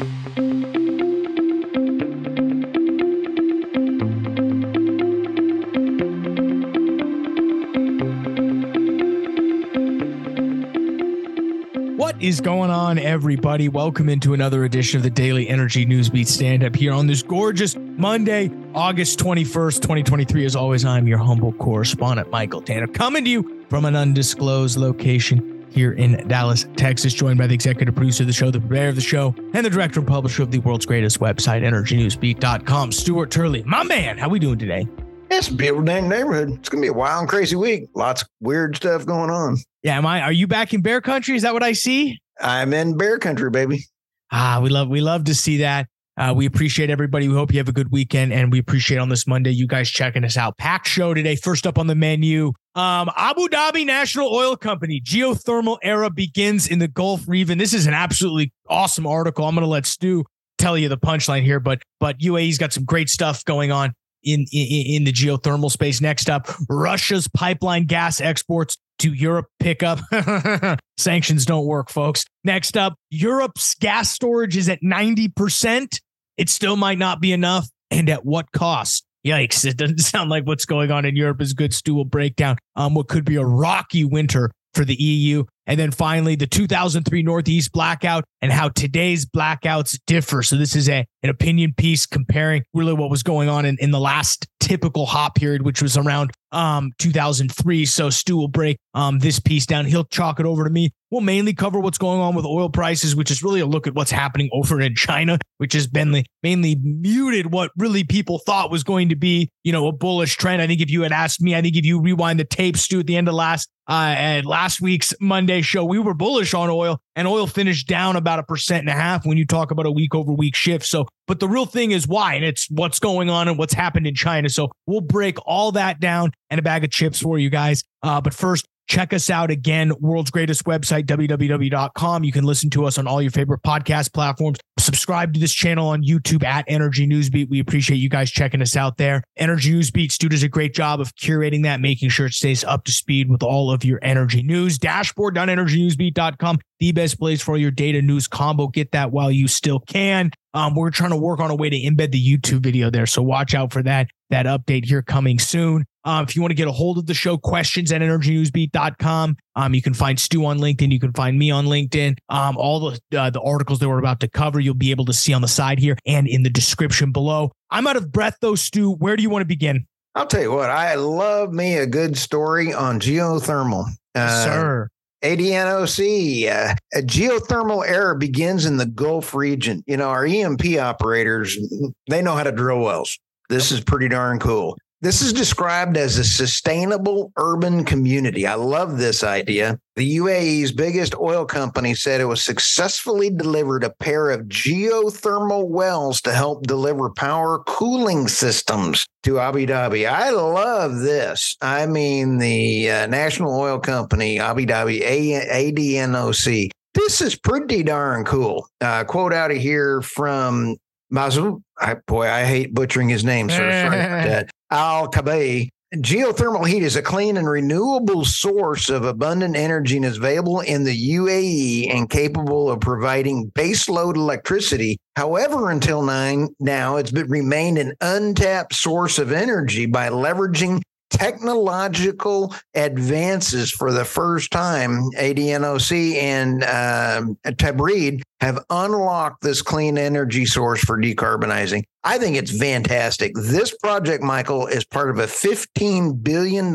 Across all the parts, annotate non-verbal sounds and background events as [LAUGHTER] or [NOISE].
What is going on, everybody? Welcome into another edition of the Daily Energy Newsbeat Stand Up here on this gorgeous Monday, August 21st, 2023. As always, I'm your humble correspondent, Michael Tanner, coming to you from an undisclosed location here in Dallas, Texas, joined by the executive producer of the show, the purveyor of the show, and the director and publisher of the world's greatest website, EnergyNewsBeat.com, Stuart Turley. My man, how we doing today? It's a beautiful dang neighborhood. It's gonna be a wild and crazy week. Lots of weird stuff going on. Yeah, am I? Are you back in bear country? Is that what I see? I'm in bear country, baby. Ah, we love we love to see that. Uh, we appreciate everybody. We hope you have a good weekend, and we appreciate on this Monday you guys checking us out. Pack show today. First up on the menu, um, Abu Dhabi National Oil Company geothermal era begins in the Gulf region. This is an absolutely awesome article. I'm going to let Stu tell you the punchline here, but but UAE's got some great stuff going on in, in, in the geothermal space. Next up, Russia's pipeline gas exports to Europe pick up. [LAUGHS] Sanctions don't work, folks. Next up, Europe's gas storage is at 90%. It still might not be enough. And at what cost? Yikes. It doesn't [LAUGHS] sound like what's going on in Europe is good. Stu will break down um, what could be a rocky winter for the EU. And then finally, the 2003 Northeast blackout and how today's blackouts differ. So, this is a, an opinion piece comparing really what was going on in, in the last typical hot period, which was around um, 2003. So, Stu will break um, this piece down. He'll chalk it over to me. We'll mainly cover what's going on with oil prices, which is really a look at what's happening over in China, which has been mainly muted what really people thought was going to be, you know, a bullish trend. I think if you had asked me, I think if you rewind the tape, Stu, at the end of last uh, and last week's Monday show, we were bullish on oil, and oil finished down about a percent and a half when you talk about a week over week shift. So, but the real thing is why, and it's what's going on and what's happened in China. So, we'll break all that down and a bag of chips for you guys. Uh, but first, Check us out again, world's greatest website, www.com. You can listen to us on all your favorite podcast platforms. Subscribe to this channel on YouTube at Energy Newsbeat. We appreciate you guys checking us out there. Energy Newsbeat Stu does a great job of curating that, making sure it stays up to speed with all of your energy news. Dashboard.energynewsbeat.com, the best place for your data news combo. Get that while you still can. Um, we're trying to work on a way to embed the YouTube video there. So watch out for that. That update here coming soon. Um, if you want to get a hold of the show, questions at energynewsbeat.com. Um, you can find Stu on LinkedIn. You can find me on LinkedIn. Um, all the uh, the articles that we're about to cover, you'll be able to see on the side here and in the description below. I'm out of breath though, Stu. Where do you want to begin? I'll tell you what, I love me a good story on geothermal. Uh, Sir. ADNOC, uh, a geothermal era begins in the Gulf region. You know, our E&P operators, they know how to drill wells. This is pretty darn cool. This is described as a sustainable urban community. I love this idea. The UAE's biggest oil company said it was successfully delivered a pair of geothermal wells to help deliver power cooling systems to Abu Dhabi. I love this. I mean, the uh, National Oil Company, Abu Dhabi, ADNOC. This is pretty darn cool. Uh, quote out of here from Mazu, I, boy, I hate butchering his name, sir. [LAUGHS] Al Kabay. Geothermal heat is a clean and renewable source of abundant energy and is available in the UAE and capable of providing baseload electricity. However, until nine now, it's been remained an untapped source of energy by leveraging technological advances for the first time, ADNOC and uh, Tabreed have unlocked this clean energy source for decarbonizing. I think it's fantastic. This project, Michael, is part of a $15 billion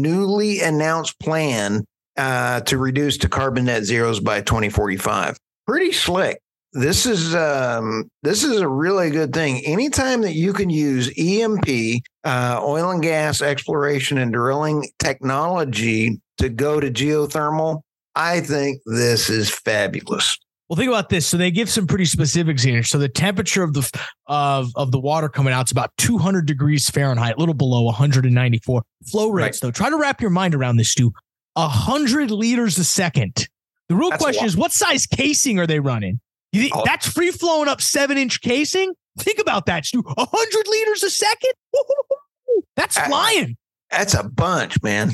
newly announced plan uh, to reduce to carbon net zeros by 2045. Pretty slick this is um, this is a really good thing. Anytime that you can use E&P, uh, oil and gas exploration and drilling technology to go to geothermal, I think this is fabulous. Well, think about this. So they give some pretty specifics here. So the temperature of the of of the water coming out is about 200 degrees Fahrenheit, a little below 194. Flow rates, right. though, try to wrap your mind around this, Stu. 100 liters a second. The real That's question is, what size casing are they running? You think oh. that's free flowing up seven inch casing? Think about that, Stu. A hundred liters a second. [LAUGHS] That's uh, flying. That's a bunch, man.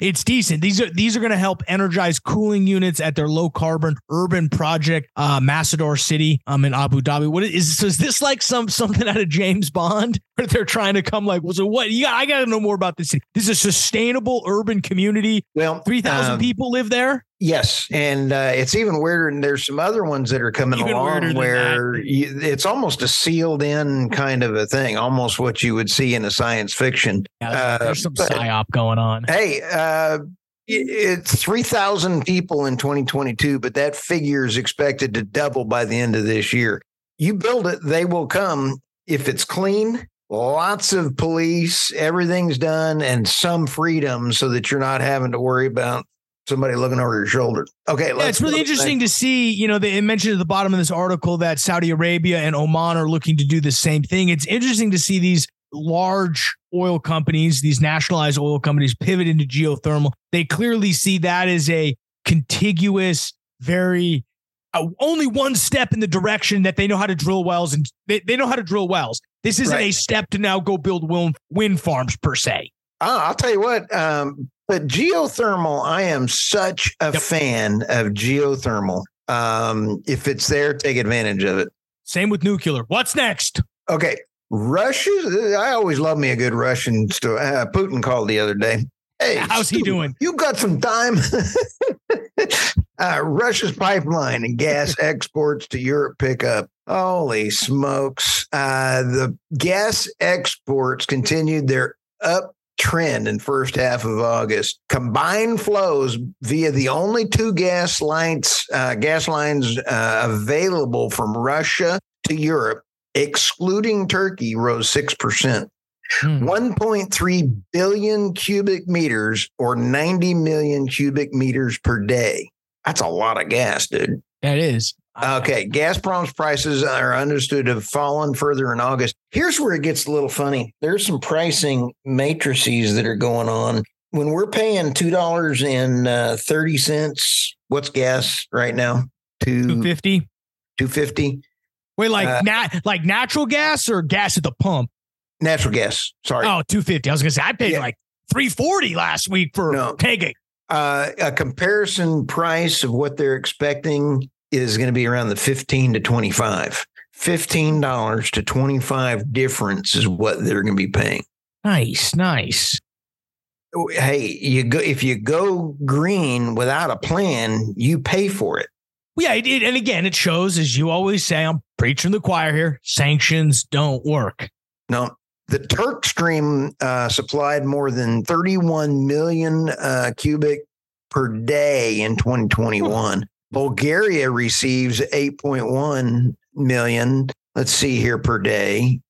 It's decent. These are these are going to help energize cooling units at their low carbon urban project, uh, Masdar City, um, in Abu Dhabi. What is so is this like some something out of James Bond [LAUGHS] where they're trying to come like, well, so what? Yeah, I got to know more about this. City. This is a sustainable urban community. Well, three thousand um, people live there. Yes, and uh, it's even weirder. And there's some other ones that are coming even along where you, it's almost a sealed in kind of a thing, almost what you would see in a science fiction. Yeah, uh, there's some but, psyop going on. Hey, uh, it's 3,000 people in 2022, but that figure is expected to double by the end of this year. You build it, they will come. If it's clean, lots of police, everything's done, and some freedom so that you're not having to worry about somebody looking over your shoulder. Okay, yeah, it's really interesting to see. You know, they mentioned at the bottom of this article that Saudi Arabia and Oman are looking to do the same thing. It's interesting to see these large oil companies, these nationalized oil companies, pivot into geothermal. They clearly see that as a contiguous, very uh, only one step in the direction that they know how to drill wells and they, they know how to drill wells. This isn't right. a step to now go build wind, wind farms per se. Uh, I'll tell you what, um, but geothermal, I am such a yep. fan of geothermal. Um, if it's there, take advantage of it. Same with nuclear. What's next? Okay. Russia, I always love me a good Russian story. Uh, Putin called the other day. Hey, [LAUGHS] how's he doing? You got some time? [LAUGHS] uh, Russia's pipeline and gas [LAUGHS] exports to Europe pick up. Holy smokes. Uh, the gas exports continued their up trend in first half of August. Combined flows via the only two gas lines, uh, gas lines uh, available from Russia to Europe, excluding Turkey, rose six percent. Hmm. 1.3 billion cubic meters or 90 million cubic meters per day. That's a lot of gas, dude. That is. Okay, Gazprom's prices are understood to have fallen further in August. Here's where it gets a little funny. There's some pricing matrices that are going on. When we're paying two dollars and thirty cents, what's gas right now? Two fifty. Two fifty. Wait, like uh, nat like natural gas or gas at the pump? Natural gas. Sorry. Oh, 250. I was gonna say I paid yeah. like 340 last week for no. tagging. Uh, a comparison price of what they're expecting is going to be around the 15 to 25. $15 to 25 difference is what they're going to be paying. Nice, nice. Hey, you go if you go green without a plan, you pay for it. Yeah, it, it, and again, it shows as you always say, I'm preaching the choir here. Sanctions don't work. No, the Turk Stream uh, supplied more than 31 million uh, cubic per day in 2021. Bulgaria receives 8.1 million. Let's see here per day.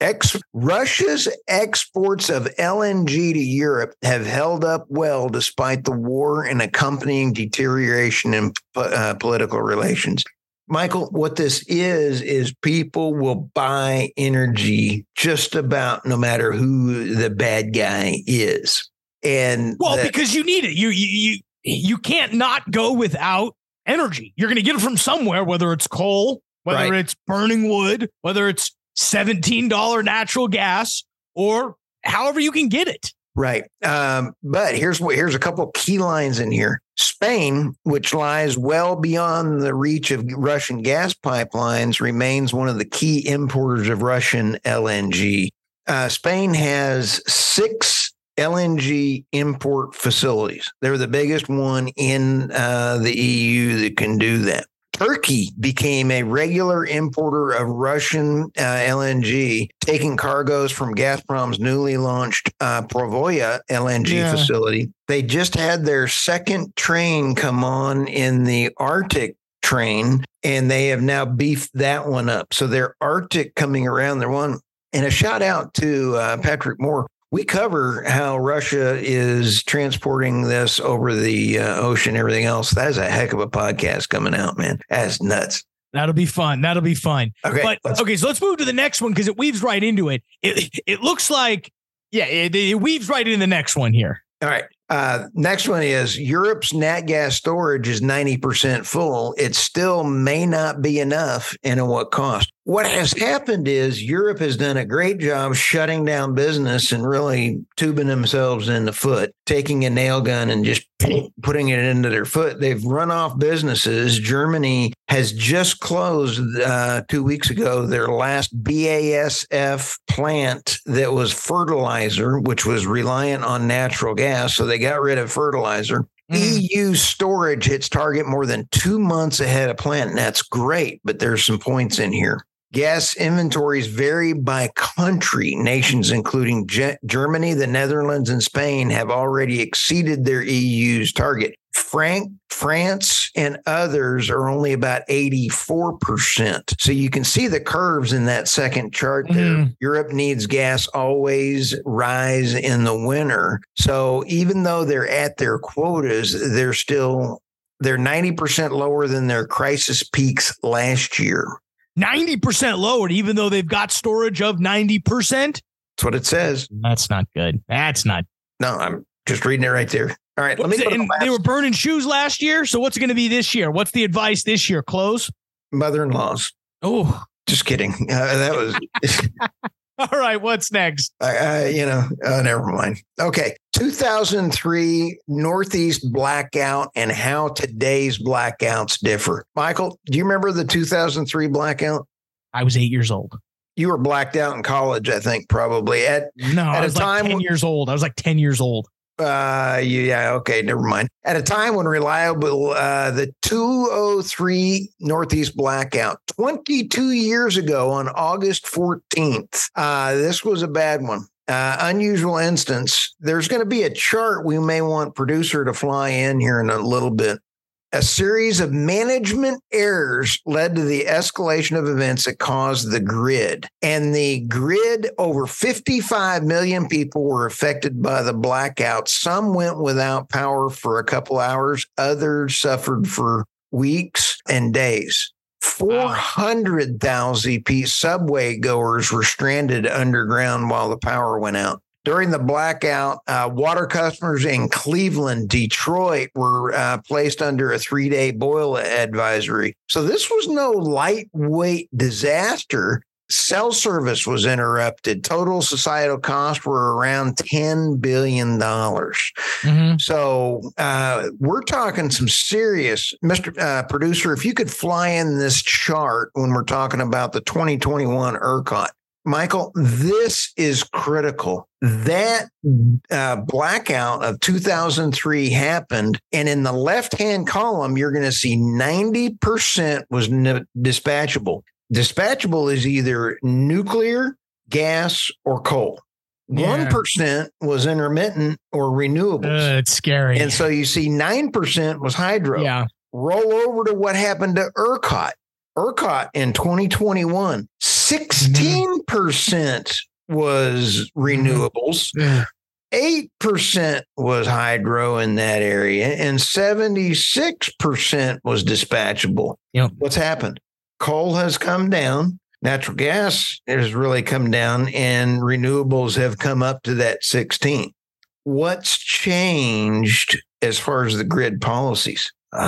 Ex- Russia's exports of LNG to Europe have held up well despite the war and accompanying deterioration in uh, political relations. Michael, what this is, is people will buy energy just about no matter who the bad guy is. And well, because you need it. You, you, you, you can't not go without energy. You're going to get it from somewhere, whether it's coal, whether right. it's burning wood, whether it's $17 natural gas, or however you can get it. Right. Um, but here's what here's a couple key lines in here. Spain, which lies well beyond the reach of Russian gas pipelines, remains one of the key importers of Russian LNG. Uh, Spain has six LNG import facilities. They're the biggest one in uh, the EU that can do that. Turkey became a regular importer of Russian uh, LNG, taking cargoes from Gazprom's newly launched uh, Portovaya LNG yeah. facility. They just had their second train come on in the Arctic train, and they have now beefed that one up. So they're Arctic coming around. They're one. And a shout out to uh, Patrick Moore, we cover how Russia is transporting this over the uh, ocean, everything else. That is a heck of a podcast coming out, man. That's nuts. That'll be fun. That'll be fun. Okay. But okay, so let's move to the next one because it weaves right into it. It it looks like, yeah, it, it weaves right into the next one here. All right. Uh, next one is Europe's nat gas storage is 90% full. It still may not be enough and at what cost? what has happened is Europe has done a great job shutting down business and really tubing themselves in the foot, taking a nail gun and just [CLEARS THROAT] putting it into their foot. They've run off businesses. Germany has just closed uh, two weeks ago their last BASF plant that was fertilizer, which was reliant on natural gas. So they got rid of fertilizer. Mm-hmm. EU storage hits target more than two months ahead of plan. And that's great, but there's some points in here. Gas inventories vary by country. Nations including Ge- Germany, the Netherlands, and Spain have already exceeded their EU's target. Frank, France and others are only about 84%. So you can see the curves in that second chart there. Mm. Europe needs gas always rise in the winter. So even though they're at their quotas, they're still they're 90% lower than their crisis peaks last year. 90% lowered, even though they've got storage of 90%. That's what it says. That's not good. That's not. No, I'm just reading it right there. All right. Let me they were burning shoes last year. So what's going to be this year? What's the advice this year? Close? Mother in laws. Oh, just kidding. [LAUGHS] Uh, that was. [LAUGHS] All right. What's next? Uh, you know, uh, never mind. Okay. 2003 Northeast blackout and how today's blackouts differ. Michael, do you remember the 2003 blackout? I was eight years old. You were blacked out in college, I think, probably at no. At I was a time like ten years old. I was like ten years old. Uh, yeah, okay, never mind. At a time when reliable, uh, the 203 Northeast blackout 22 years ago on August 14th. Uh, this was a bad one uh, unusual instance. There's going to be a chart we may want producer to fly in here in a little bit. A series of management errors led to the escalation of events that caused the grid. And the grid, over 55 million people were affected by the blackout. Some went without power for a couple hours, others suffered for weeks and days. 400,000 piece subway goers were stranded underground while the power went out. During the blackout, uh, water customers in Cleveland, Detroit were uh, placed under a three day boil advisory. So this was no lightweight disaster cell service was interrupted. Total societal costs were around $10 billion. Mm-hmm. So uh, we're talking some serious, Mr. Uh, producer, if you could fly in this chart when we're talking about the 2021 ERCOT. Michael, this is critical. That uh, blackout of 2003 happened. And in the left hand column, you're going to see 90% was dispatchable. Dispatchable is either nuclear, gas, or coal. One yeah. was intermittent or renewable. Uh, it's scary. And so you see nine percent was hydro. Yeah. Roll over to what happened to ERCOT. ERCOT in 2021, 16 percent was renewables. Eight percent was hydro in that area, and seventy-six percent was dispatchable. Yep. What's happened? coal has come down. Natural gas has really come down, and renewables have come up to that 16. What's changed as far as the grid policies? [LAUGHS] Let's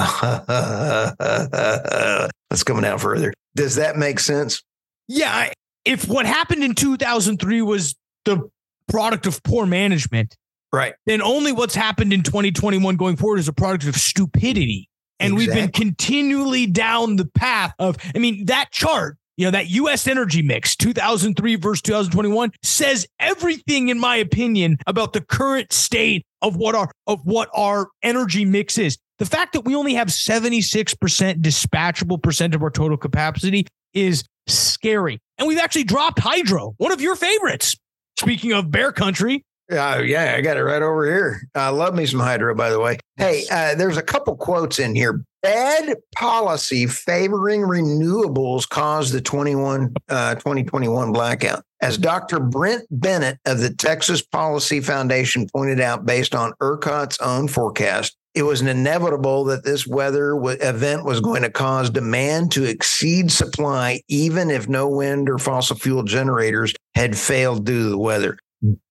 coming out further. Does that make sense? Yeah. If what happened in 2003 was the product of poor management, right, then only what's happened in 2021 going forward is a product of stupidity. And exactly. we've been continually down the path of, I mean, that chart, you know, that US energy mix, 2003 versus 2021, says everything, in my opinion, about the current state of what our of what our energy mix is. The fact that we only have 76% dispatchable percent of our total capacity is scary. And we've actually dropped hydro, one of your favorites. Speaking of bear country, uh, yeah, I got it right over here. I uh, love me some hydro, by the way. Hey, uh, there's a couple quotes in here. Bad policy favoring renewables caused the 21, uh, 2021 blackout. As Dr. Brent Bennett of the Texas Policy Foundation pointed out, based on ERCOT's own forecast, it was inevitable that this weather event was going to cause demand to exceed supply, even if no wind or fossil fuel generators had failed due to the weather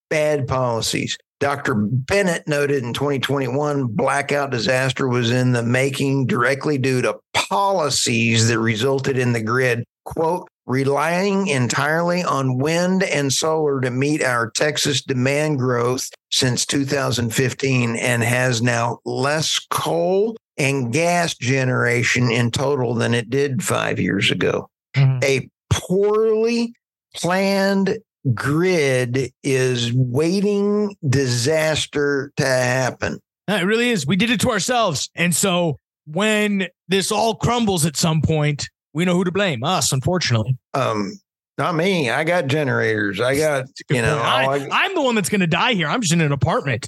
bad policies. Dr. Bennett noted in 2021 blackout disaster was in the making directly due to policies that resulted in the grid, quote, relying entirely on wind and solar to meet our Texas demand growth since 2015 and has now less coal and gas generation in total than it did five years ago. Mm-hmm. A poorly planned grid is waiting disaster to happen. It really is. We did it to ourselves. And so when this all crumbles at some point, we know who to blame. Us, unfortunately. Um, not me. I got generators. I got, [LAUGHS] you know, I, am the one that's going to die here. I'm just in an apartment.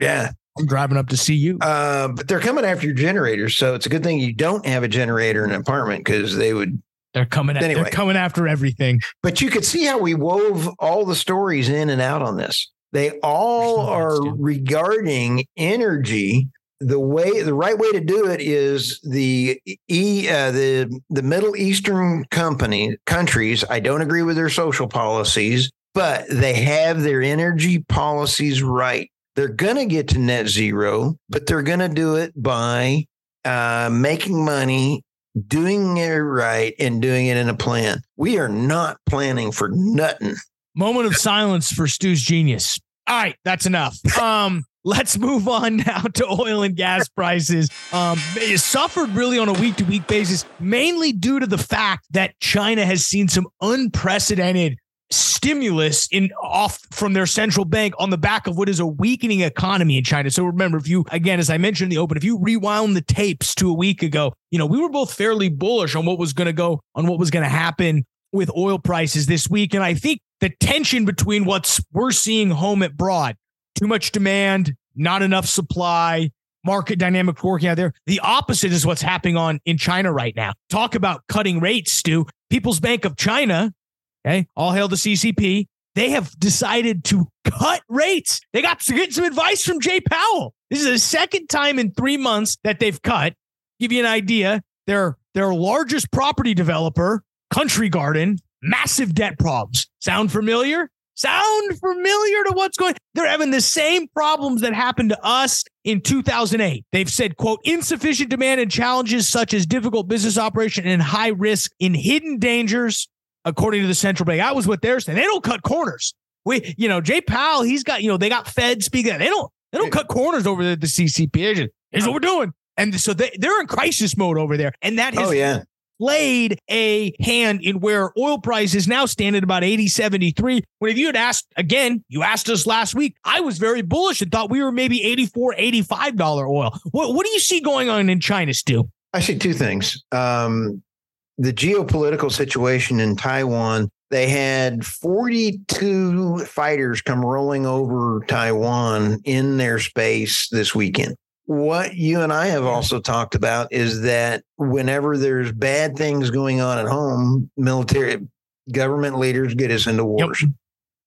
Yeah. I'm driving up to see you. Uh, but they're coming after your generators. So it's a good thing you don't have a generator in an apartment because they would. They're coming. At, anyway. They're coming after everything. But you could see how we wove all the stories in and out on this. They all are regarding energy the way the right way to do it is the e uh, the the Middle Eastern company countries. I don't agree with their social policies, but they have their energy policies right. They're going to get to net zero, but they're going to do it by uh, making money, doing it right, and doing it in a plan. We are not planning for nothing. Moment of silence for Stu's genius. All right, that's enough. Um, [LAUGHS] let's move on now to oil and gas prices. Um, it suffered really on a week to week basis, mainly due to the fact that China has seen some unprecedented stimulus in off from their central bank on the back of what is a weakening economy in China. So remember, if you again, as I mentioned in the open, if you rewound the tapes to a week ago, you know, we were both fairly bullish on what was going to go on what was going to happen with oil prices this week. And I think the tension between what's we're seeing home at broad, too much demand, not enough supply, market dynamic working out there. The opposite is what's happening on in China right now. Talk about cutting rates, Stu. People's Bank of China, okay, all hail the CCP. They have decided to cut rates. They got to get some advice from Jay Powell. This is the second time in three months that they've cut. Give you an idea. Their their largest property developer, Country Garden, massive debt problems. Sound familiar? Sound familiar to what's going? They're having the same problems that happened to us in 2008. They've said, quote, insufficient demand and challenges such as difficult business operation and high risk in hidden dangers, according to the central bank. I was what they're saying. They don't cut corners. We, you know, Jay Powell, he's got, you know, they got Fed speaking. They don't, they don't cut corners over the, the CCP. Here's what we're doing. And so they, they're in crisis mode over there. And that oh, has oh, yeah played a hand in where oil prices now stand at about 80, 73. When if you had asked again, you asked us last week, I was very bullish and thought we were maybe 84, 85 dollar oil. What, what do you see going on in China, Stu? I see two things. Um, the geopolitical situation in Taiwan, they had 42 fighters come rolling over Taiwan in their space this weekend what you and I have also talked about is that whenever there's bad things going on at home, military government leaders get us into wars. Yep.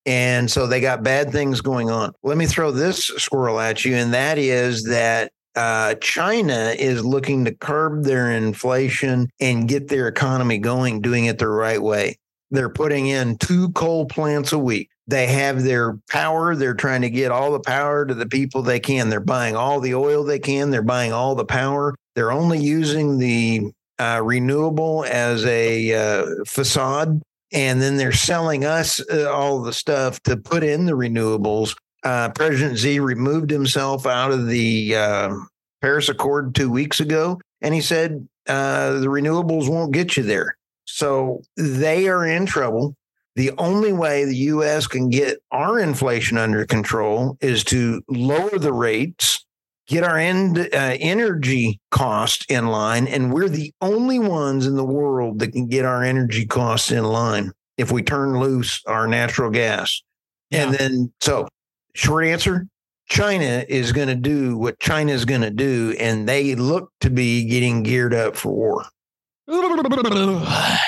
And so they got bad things going on. Let me throw this squirrel at you, and that is that uh, China is looking to curb their inflation and get their economy going, doing it the right way. They're putting in two coal plants a week. They have their power. They're trying to get all the power to the people they can. They're buying all the oil they can. They're buying all the power. They're only using the uh, renewable as a uh, facade. And then they're selling us uh, all the stuff to put in the renewables. Uh, President Xi removed himself out of the uh, Paris Accord two weeks ago, and he said uh, the renewables won't get you there. So they are in trouble the only way the US can get our inflation under control is to lower the rates, get our end, uh, energy cost in line. And we're the only ones in the world that can get our energy costs in line if we turn loose our natural gas. Yeah. And then, so short answer China is going to do what China is going to do, and they look to be getting geared up for war.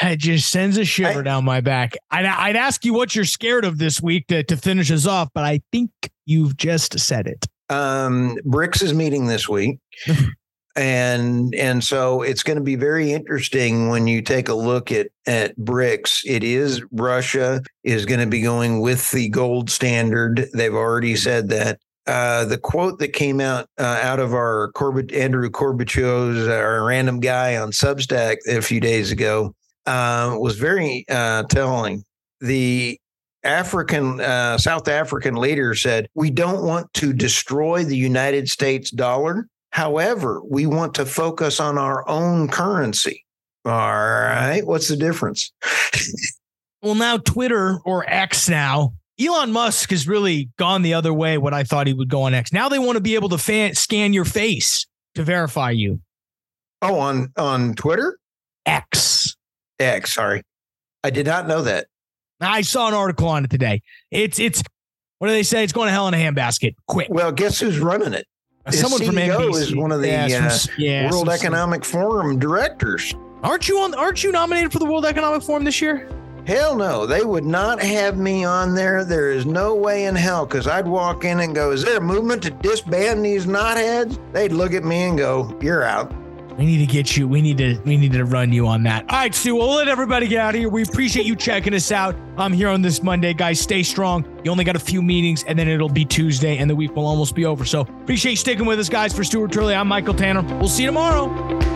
It just sends a shiver I, down my back. I'd, I'd ask you what you're scared of this week to, to finish us off, but I think you've just said it. Um, BRICS is meeting this week. [LAUGHS] and and so it's going to be very interesting when you take a look at at BRICS. It is Russia is going to be going with the gold standard. They've already said that. Uh, the quote that came out uh, out of our Corbett Andrew Korybko's uh, our random guy on Substack a few days ago uh, was very uh, telling. The African, uh, South African leader said, We don't want to destroy the United States dollar. However, we want to focus on our own currency. All right. What's the difference? well, now Twitter or X now, Elon Musk has really gone the other way what I thought he would go on X. Now they want to be able to fan, scan your face to verify you. Oh, on on Twitter? X. X, sorry. I did not know that. I saw an article on it today. It's it's what do they say? It's going to hell in a handbasket. Quick. Well, guess who's running it? Someone CEO from NBC is one of the yeah, uh, yeah, World some- Economic Forum directors. Aren't you on? Aren't you nominated for the World Economic Forum this year? Hell no, they would not have me on there. There is no way in hell because I'd walk in and go, Is there a movement to disband these knotheads? They'd look at me and go, You're out. We need to get you. We need to. We need to run you on that. All right, Stu. We'll let everybody get out of here. We appreciate you checking us out. I'm here on this Monday, guys. Stay strong. You only got a few meetings, and then it'll be Tuesday, and the week will almost be over. So appreciate you sticking with us, guys. For Stuart Turley, I'm Michael Tanner. We'll see you tomorrow.